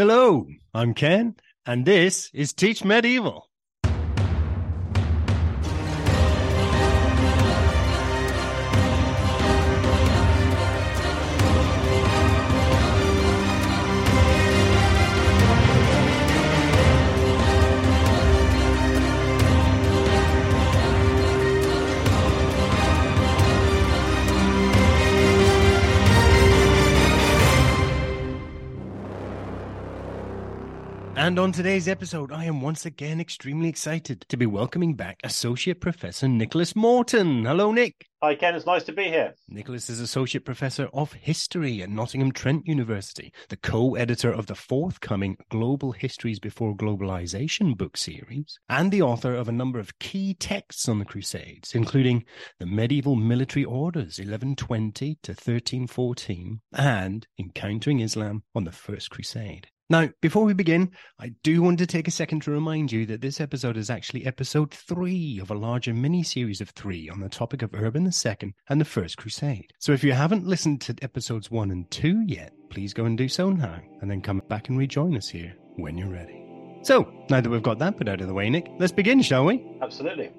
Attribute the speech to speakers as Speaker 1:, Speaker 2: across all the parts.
Speaker 1: Hello, I'm Ken, and this is Teach Medieval. And on today's episode, I am once again extremely excited to be welcoming back Associate Professor Nicholas Morton. Hello, Nick.
Speaker 2: Hi, Ken. It's nice to be here.
Speaker 1: Nicholas is Associate Professor of History at Nottingham Trent University, the co editor of the forthcoming Global Histories Before Globalization book series, and the author of a number of key texts on the Crusades, including the Medieval Military Orders 1120 to 1314 and Encountering Islam on the First Crusade. Now, before we begin, I do want to take a second to remind you that this episode is actually episode three of a larger mini series of three on the topic of Urban II and the First Crusade. So if you haven't listened to episodes one and two yet, please go and do so now, and then come back and rejoin us here when you're ready. So, now that we've got that bit out of the way, Nick, let's begin, shall we?
Speaker 2: Absolutely.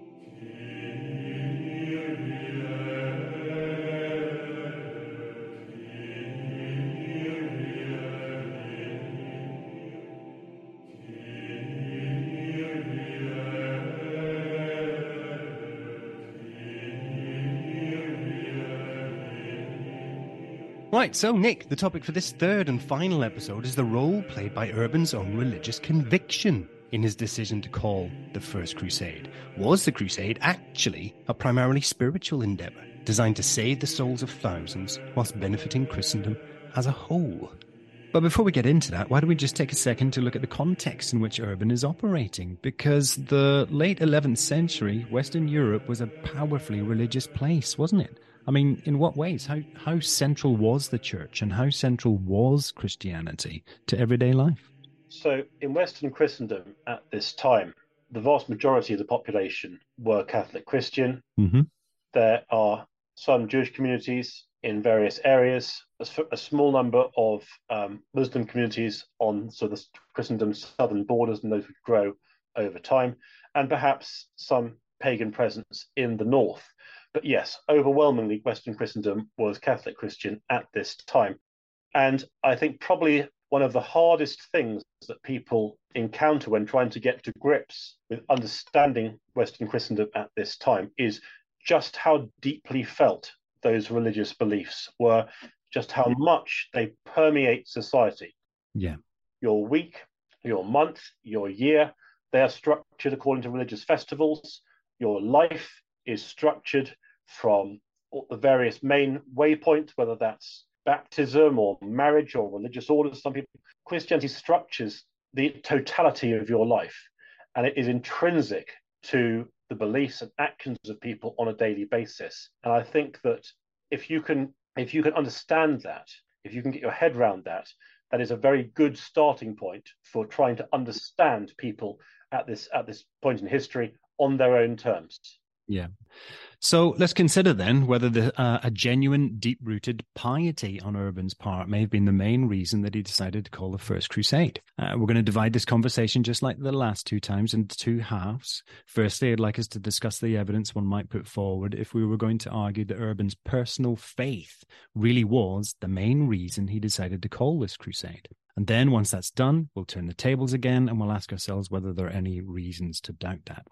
Speaker 1: Right, so Nick, the topic for this third and final episode is the role played by Urban's own religious conviction in his decision to call the First Crusade. Was the Crusade actually a primarily spiritual endeavor designed to save the souls of thousands whilst benefiting Christendom as a whole? But before we get into that, why don't we just take a second to look at the context in which Urban is operating? Because the late 11th century, Western Europe was a powerfully religious place, wasn't it? I mean, in what ways? How how central was the church and how central was Christianity to everyday life?
Speaker 2: So, in Western Christendom at this time, the vast majority of the population were Catholic Christian.
Speaker 1: Mm-hmm.
Speaker 2: There are some Jewish communities in various areas, a, a small number of um, Muslim communities on so the Christendom's southern borders, and those would grow over time, and perhaps some pagan presence in the north. But yes, overwhelmingly, Western Christendom was Catholic Christian at this time. And I think probably one of the hardest things that people encounter when trying to get to grips with understanding Western Christendom at this time is just how deeply felt those religious beliefs were, just how much they permeate society.
Speaker 1: Yeah.
Speaker 2: Your week, your month, your year, they are structured according to religious festivals. Your life is structured from the various main waypoints, whether that's baptism or marriage or religious orders. Some people, Christianity structures the totality of your life, and it is intrinsic to the beliefs and actions of people on a daily basis. And I think that if you can, if you can understand that, if you can get your head around that, that is a very good starting point for trying to understand people at this at this point in history on their own terms.
Speaker 1: Yeah. So let's consider then whether the, uh, a genuine, deep rooted piety on Urban's part may have been the main reason that he decided to call the First Crusade. Uh, we're going to divide this conversation just like the last two times into two halves. Firstly, I'd like us to discuss the evidence one might put forward if we were going to argue that Urban's personal faith really was the main reason he decided to call this crusade. And then once that's done, we'll turn the tables again and we'll ask ourselves whether there are any reasons to doubt that.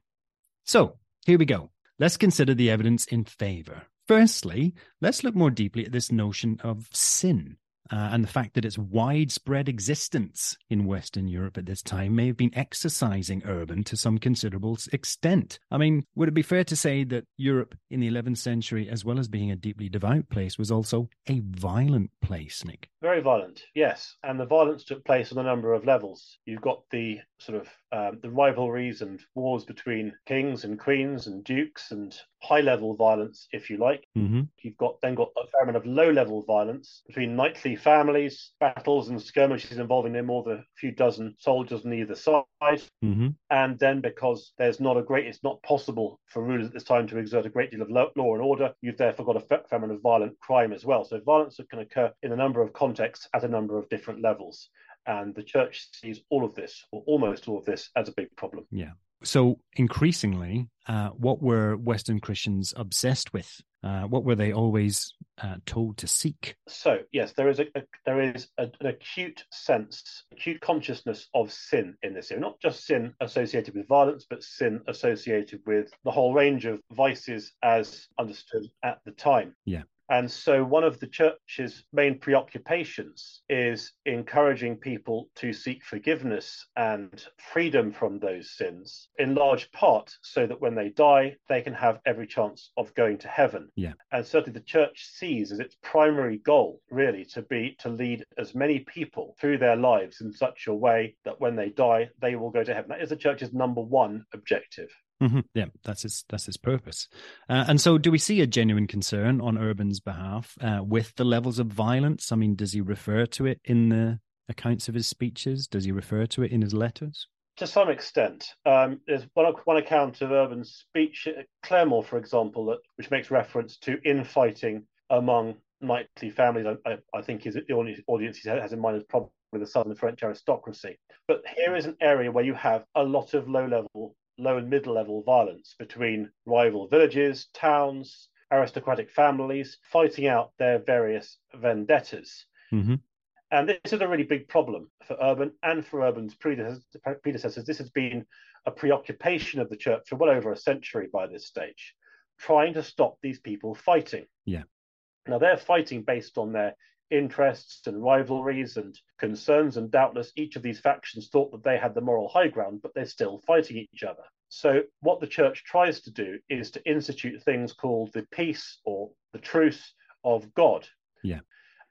Speaker 1: So here we go. Let's consider the evidence in favor. Firstly, let's look more deeply at this notion of sin uh, and the fact that its widespread existence in Western Europe at this time may have been exercising Urban to some considerable extent. I mean, would it be fair to say that Europe in the 11th century, as well as being a deeply devout place, was also a violent place, Nick?
Speaker 2: Very violent, yes. And the violence took place on a number of levels. You've got the sort of um, the rivalries and wars between kings and queens and dukes and high level violence, if you like.
Speaker 1: Mm-hmm.
Speaker 2: You've got then got a fair amount of low level violence between knightly families, battles and skirmishes involving no more than a few dozen soldiers on either side.
Speaker 1: Mm-hmm.
Speaker 2: And then because there's not a great, it's not possible for rulers at this time to exert a great deal of law and order, you've therefore got a fair amount of violent crime as well. So violence can occur in a number of contexts at a number of different levels. And the church sees all of this, or almost all of this, as a big problem.
Speaker 3: Yeah. So increasingly, uh, what were Western Christians obsessed with? Uh, what were they always uh, told to seek?
Speaker 2: So yes, there is a, a there is a, an acute sense, acute consciousness of sin in this area. Not just sin associated with violence, but sin associated with the whole range of vices as understood at the time.
Speaker 3: Yeah.
Speaker 2: And so, one of the church's main preoccupations is encouraging people to seek forgiveness and freedom from those sins, in large part so that when they die, they can have every chance of going to heaven.
Speaker 3: Yeah.
Speaker 2: And certainly, the church sees as its primary goal, really, to be to lead as many people through their lives in such a way that when they die, they will go to heaven. That is the church's number one objective.
Speaker 3: Mm-hmm. Yeah, that's his that's his purpose. Uh, and so, do we see a genuine concern on Urban's behalf uh, with the levels of violence? I mean, does he refer to it in the accounts of his speeches? Does he refer to it in his letters?
Speaker 2: To some extent, um, there's one, one account of Urban's speech at Clermont, for example, that which makes reference to infighting among knightly families. I, I think is the only audience he has in mind is probably the southern French aristocracy. But here is an area where you have a lot of low-level low and middle level violence between rival villages, towns, aristocratic families fighting out their various vendettas.
Speaker 3: Mm-hmm.
Speaker 2: And this is a really big problem for Urban and for Urban's predecessors. This has been a preoccupation of the church for well over a century by this stage, trying to stop these people fighting.
Speaker 3: Yeah.
Speaker 2: Now they're fighting based on their interests and rivalries and concerns, and doubtless each of these factions thought that they had the moral high ground, but they're still fighting each other. So, what the church tries to do is to institute things called the peace or the truce of God.
Speaker 3: Yeah.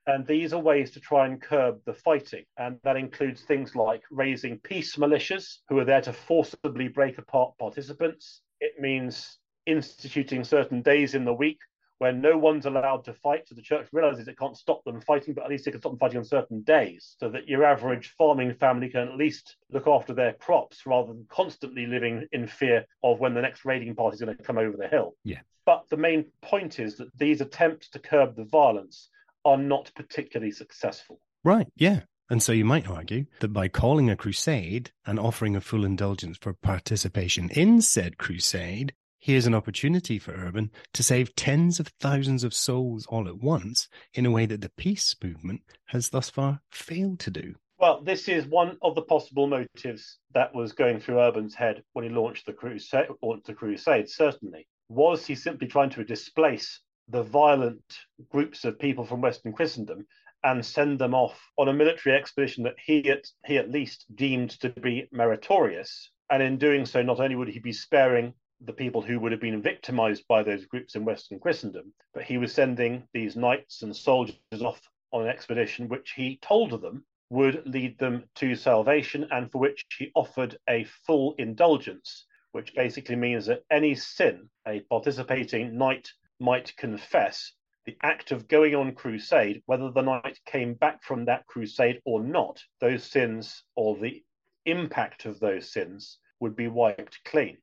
Speaker 2: And these are ways to try and curb the fighting. And that includes things like raising peace militias who are there to forcibly break apart participants. It means instituting certain days in the week when no one's allowed to fight. So the church realizes it can't stop them fighting, but at least it can stop them fighting on certain days so that your average farming family can at least look after their crops rather than constantly living in fear of when the next raiding party is going to come over the hill.
Speaker 3: Yeah.
Speaker 2: But the main point is that these attempts to curb the violence are not particularly successful.
Speaker 1: Right. Yeah. And so you might argue that by calling a crusade and offering a full indulgence for participation in said crusade, Here's an opportunity for Urban to save tens of thousands of souls all at once in a way that the peace movement has thus far failed to do.
Speaker 2: Well, this is one of the possible motives that was going through Urban's head when he launched the crusade. Launched the crusade, certainly, was he simply trying to displace the violent groups of people from Western Christendom and send them off on a military expedition that he at, he at least deemed to be meritorious. And in doing so, not only would he be sparing the people who would have been victimized by those groups in Western Christendom. But he was sending these knights and soldiers off on an expedition which he told them would lead them to salvation and for which he offered a full indulgence, which basically means that any sin a participating knight might confess, the act of going on crusade, whether the knight came back from that crusade or not, those sins or the impact of those sins would be wiped clean.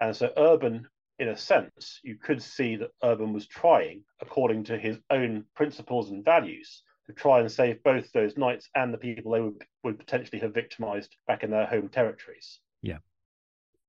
Speaker 2: And so Urban, in a sense, you could see that Urban was trying, according to his own principles and values, to try and save both those knights and the people they would, would potentially have victimized back in their home territories.
Speaker 3: Yeah.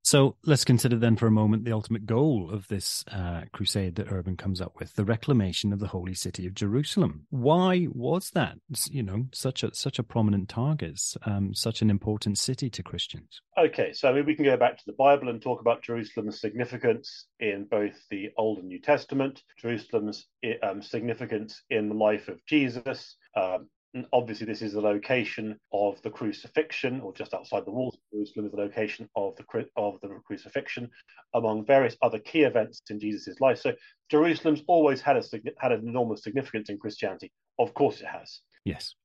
Speaker 3: So let's consider then for a moment the ultimate goal of this uh, crusade that Urban comes up with: the reclamation of the holy city of Jerusalem. Why was that, you know, such a such a prominent target, um, such an important city to Christians?
Speaker 2: Okay, so I mean, we can go back to the Bible and talk about Jerusalem's significance in both the Old and New Testament, Jerusalem's um, significance in the life of Jesus, um, obviously this is the location of the crucifixion, or just outside the walls of Jerusalem is the location of the of the crucifixion, among various other key events in Jesus' life. So Jerusalem's always had a had an enormous significance in Christianity. Of course, it has.
Speaker 3: Yes,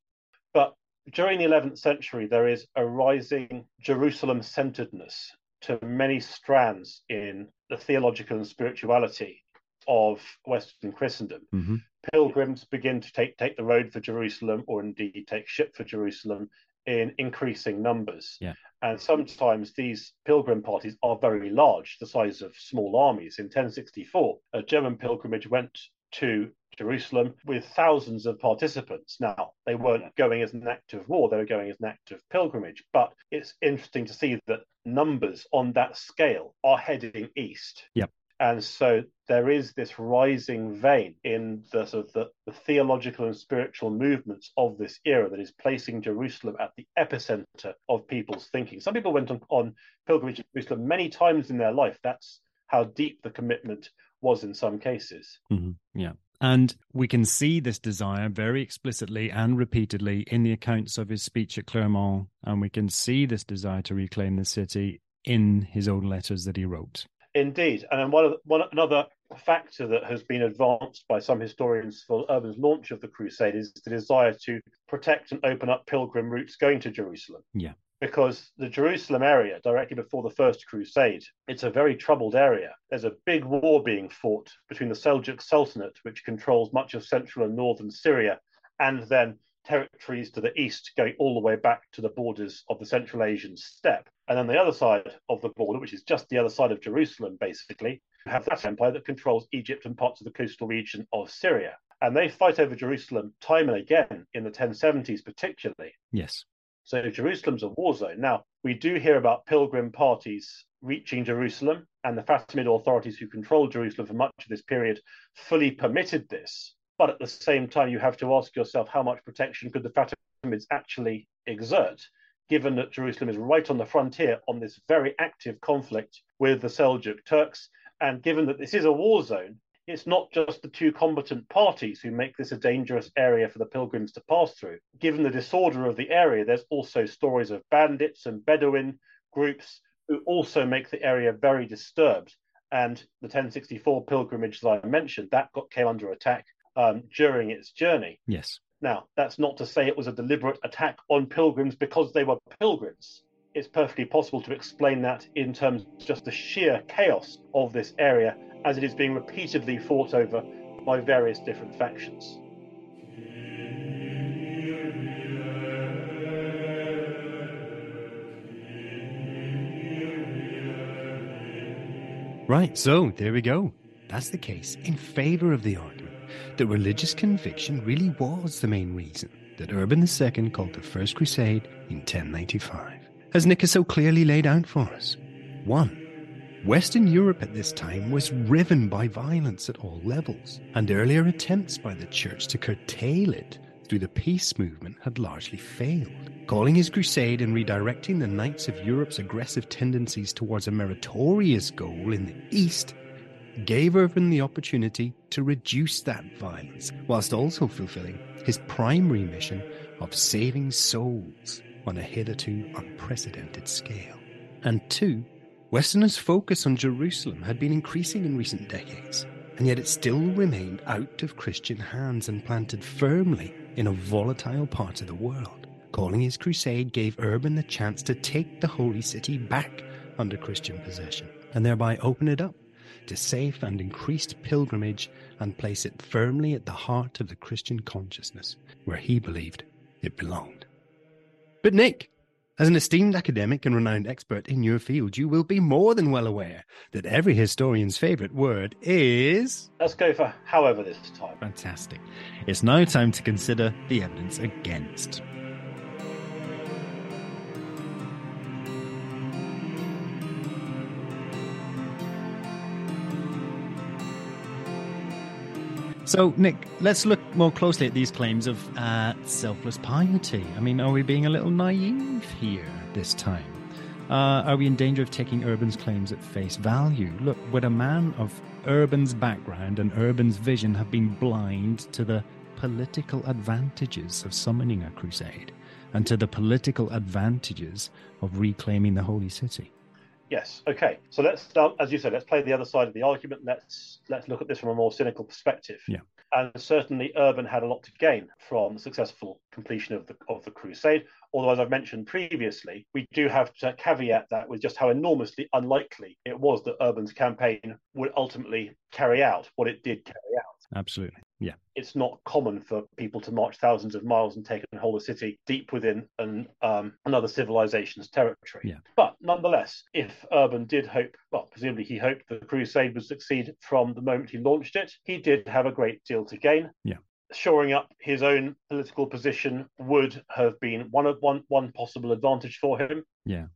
Speaker 2: but during the 11th century, there is a rising Jerusalem centeredness to many strands in the theological and spirituality of Western Christendom.
Speaker 3: Mm-hmm
Speaker 2: pilgrims begin to take, take the road for Jerusalem or indeed take ship for Jerusalem in increasing numbers.
Speaker 3: Yeah.
Speaker 2: And sometimes these pilgrim parties are very large, the size of small armies. In 1064, a German pilgrimage went to Jerusalem with thousands of participants. Now, they weren't going as an act of war, they were going as an act of pilgrimage. But it's interesting to see that numbers on that scale are heading east.
Speaker 3: Yep.
Speaker 2: And so there is this rising vein in the sort of the, the, theological and spiritual movements of this era that is placing Jerusalem at the epicenter of people's thinking. Some people went on, on pilgrimage to Jerusalem many times in their life. That's how deep the commitment was in some cases.
Speaker 3: Mm-hmm. Yeah. And we can see this desire very explicitly and repeatedly in the accounts of his speech at Clermont. And we can see this desire to reclaim the city in his own letters that he wrote.
Speaker 2: Indeed. And one, of, one another factor that has been advanced by some historians for Urban's launch of the crusade is the desire to protect and open up pilgrim routes going to Jerusalem.
Speaker 3: Yeah
Speaker 2: because the Jerusalem area, directly before the First Crusade, it's a very troubled area. There's a big war being fought between the Seljuk Sultanate, which controls much of central and northern Syria, and then territories to the east going all the way back to the borders of the Central Asian steppe. And then the other side of the border, which is just the other side of Jerusalem, basically, you have that empire that controls Egypt and parts of the coastal region of Syria. And they fight over Jerusalem time and again in the 1070s, particularly.
Speaker 3: Yes.
Speaker 2: So Jerusalem's a war zone. Now, we do hear about pilgrim parties reaching Jerusalem, and the Fatimid authorities who controlled Jerusalem for much of this period fully permitted this. But at the same time, you have to ask yourself how much protection could the Fatimids actually exert, given that Jerusalem is right on the frontier on this very active conflict with the Seljuk Turks, and given that this is a war zone, it's not just the two combatant parties who make this a dangerous area for the pilgrims to pass through. Given the disorder of the area, there's also stories of bandits and Bedouin groups who also make the area very disturbed. And the 1064 pilgrimage that I mentioned, that got, came under attack um, during its journey.
Speaker 3: Yes.
Speaker 2: Now, that's not to say it was a deliberate attack on pilgrims because they were pilgrims. It's perfectly possible to explain that in terms of just the sheer chaos of this area as it is being repeatedly fought over by various different factions.
Speaker 1: Right, so there we go. That's the case in favour of the argument that religious conviction really was the main reason that Urban II called the First Crusade in 1095, as Nick has so clearly laid out for us. 1. Western Europe at this time was riven by violence at all levels, and earlier attempts by the Church to curtail it through the peace movement had largely failed. Calling his crusade and redirecting the Knights of Europe's aggressive tendencies towards a meritorious goal in the East gave Urban the opportunity to reduce that violence, whilst also fulfilling his primary mission of saving souls on a hitherto unprecedented scale. And two, Westerners' focus on Jerusalem had been increasing in recent decades, and yet it still remained out of Christian hands and planted firmly in a volatile part of the world. Calling his crusade gave Urban the chance to take the holy city back under Christian possession, and thereby open it up to safe and increased pilgrimage and place it firmly at the heart of the Christian consciousness, where he believed it belonged. But Nick, as an esteemed academic and renowned expert in your field, you will be more than well aware that every historian's favourite word is.
Speaker 2: Let's go for however this time.
Speaker 3: Fantastic. It's now time to consider the evidence against. So, Nick, let's look more closely at these claims of uh, selfless piety. I mean, are we being a little naive here this time? Uh, are we in danger of taking Urban's claims at face value? Look, would a man of Urban's background and Urban's vision have been blind to the political advantages of summoning a crusade and to the political advantages of reclaiming the holy city?
Speaker 2: Yes. Okay. So let's start, as you said, let's play the other side of the argument. Let's let's look at this from a more cynical perspective.
Speaker 3: Yeah.
Speaker 2: And certainly, Urban had a lot to gain from the successful completion of the of the crusade. Although, as I've mentioned previously, we do have to caveat that with just how enormously unlikely it was that Urban's campaign would ultimately carry out what it did carry out.
Speaker 3: Absolutely. Yeah.
Speaker 2: It's not common for people to march thousands of miles and take and hold a city deep within an, um, another civilization's territory.
Speaker 3: Yeah.
Speaker 2: But nonetheless, if Urban did hope, well, presumably he hoped the crusade would succeed from the moment he launched it, he did have a great deal to gain.
Speaker 3: Yeah
Speaker 2: shoring up his own political position would have been one of one one possible advantage for him.
Speaker 3: Yeah.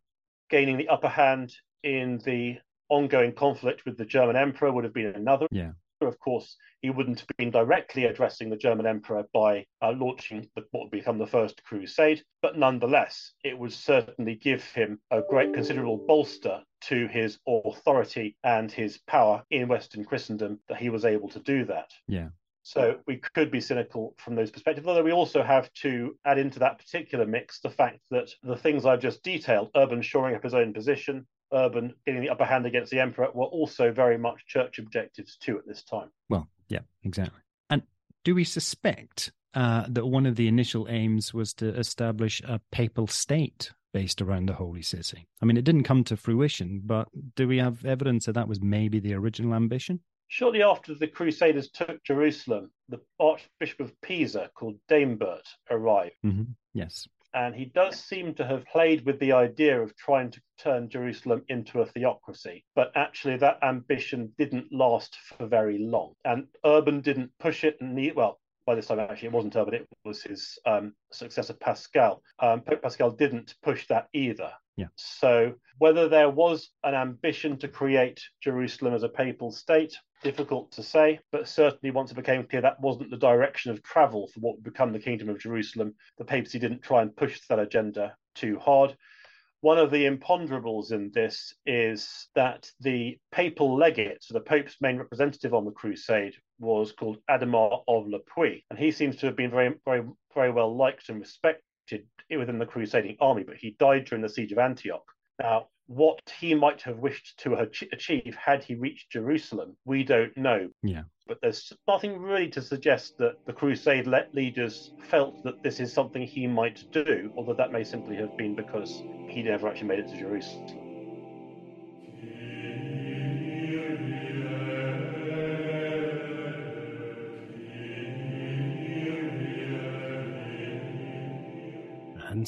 Speaker 2: Gaining the upper hand in the ongoing conflict with the German emperor would have been another.
Speaker 3: Yeah.
Speaker 2: Of course, he wouldn't have been directly addressing the German emperor by uh, launching the, what would become the First Crusade, but nonetheless, it would certainly give him a great considerable bolster to his authority and his power in Western Christendom that he was able to do that.
Speaker 3: Yeah.
Speaker 2: So we could be cynical from those perspectives, although we also have to add into that particular mix the fact that the things I've just detailed, Urban shoring up his own position, Urban getting the upper hand against the emperor, were also very much church objectives too at this time.
Speaker 3: Well, yeah, exactly. And do we suspect uh, that one of the initial aims was to establish a papal state based around the holy city? I mean, it didn't come to fruition, but do we have evidence that that was maybe the original ambition?
Speaker 2: Shortly after the Crusaders took Jerusalem, the Archbishop of Pisa, called Daimbert, arrived.
Speaker 3: Mm-hmm. Yes.
Speaker 2: And he does seem to have played with the idea of trying to turn Jerusalem into a theocracy. But actually, that ambition didn't last for very long. And Urban didn't push it. And he, well, by this time, actually, it wasn't Urban, it was his um, successor, Pascal. Um, Pope Pascal didn't push that either.
Speaker 3: Yeah.
Speaker 2: So, whether there was an ambition to create Jerusalem as a papal state, difficult to say, but certainly once it became clear that wasn't the direction of travel for what would become the Kingdom of Jerusalem, the papacy didn't try and push that agenda too hard. One of the imponderables in this is that the papal legate, so the Pope's main representative on the crusade, was called Adhemar of Le Puy, and he seems to have been very, very, very well liked and respected within the crusading army, but he died during the siege of Antioch. Now, what he might have wished to achieve had he reached Jerusalem, we don't know.
Speaker 3: Yeah.
Speaker 2: But there's nothing really to suggest that the Crusade leaders felt that this is something he might do, although that may simply have been because he never actually made it to Jerusalem.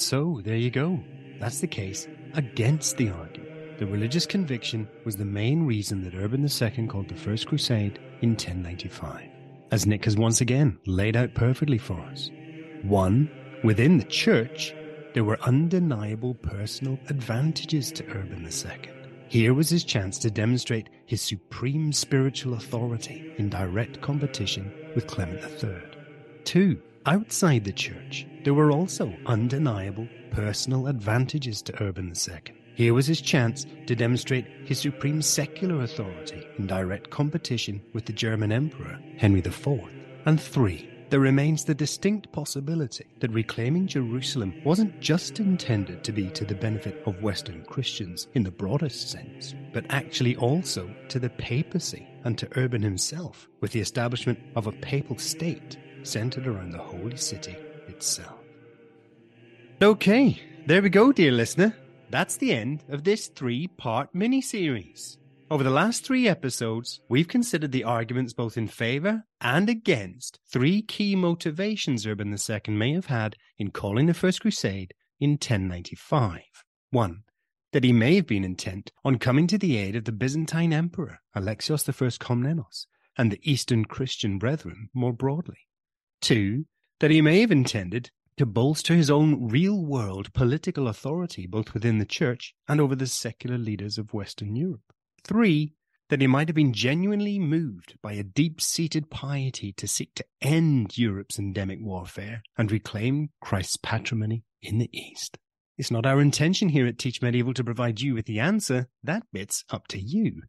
Speaker 1: So, there you go. That's the case against the argument. The religious conviction was the main reason that Urban II called the First Crusade in 1095, as Nick has once again laid out perfectly for us. One, within the church, there were undeniable personal advantages to Urban II. Here was his chance to demonstrate his supreme spiritual authority in direct competition with Clement III. Two, outside the church, there were also undeniable personal advantages to Urban II. Here was his chance to demonstrate his supreme secular authority in direct competition with the German Emperor, Henry IV. And three, there remains the distinct possibility that reclaiming Jerusalem wasn't just intended to be to the benefit of Western Christians in the broadest sense, but actually also to the papacy and to Urban himself, with the establishment of a papal state centered around the holy city itself. Okay, there we go, dear listener. That's the end of this three part mini series. Over the last three episodes, we've considered the arguments both in favour and against three key motivations Urban II may have had in calling the First Crusade in 1095. One, that he may have been intent on coming to the aid of the Byzantine Emperor, Alexios I Komnenos, and the Eastern Christian brethren more broadly. Two, that he may have intended to bolster his own real world political authority both within the church and over the secular leaders of Western Europe. Three, that he might have been genuinely moved by a deep seated piety to seek to end Europe's endemic warfare and reclaim Christ's patrimony in the East. It's not our intention here at Teach Medieval to provide you with the answer. That bit's up to you.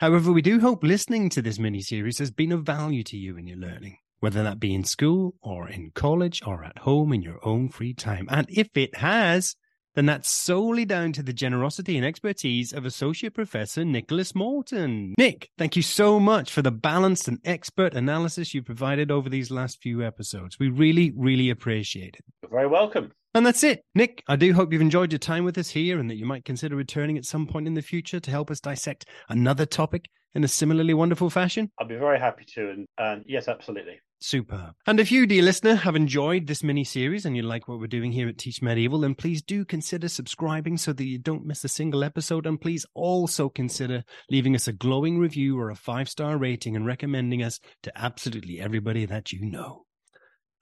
Speaker 1: However, we do hope listening to this mini series has been of value to you in your learning whether that be in school or in college or at home in your own free time. And if it has, then that's solely down to the generosity and expertise of Associate Professor Nicholas Morton. Nick, thank you so much for the balanced and expert analysis you provided over these last few episodes. We really, really appreciate it.
Speaker 2: You're very welcome.
Speaker 1: And that's it. Nick, I do hope you've enjoyed your time with us here and that you might consider returning at some point in the future to help us dissect another topic in a similarly wonderful fashion.
Speaker 2: I'd be very happy to. And, and yes, absolutely.
Speaker 1: Superb. And if you, dear listener, have enjoyed this mini series and you like what we're doing here at Teach Medieval, then please do consider subscribing so that you don't miss a single episode. And please also consider leaving us a glowing review or a five star rating and recommending us to absolutely everybody that you know.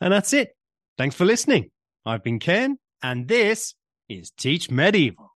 Speaker 1: And that's it. Thanks for listening. I've been Ken, and this is Teach Medieval.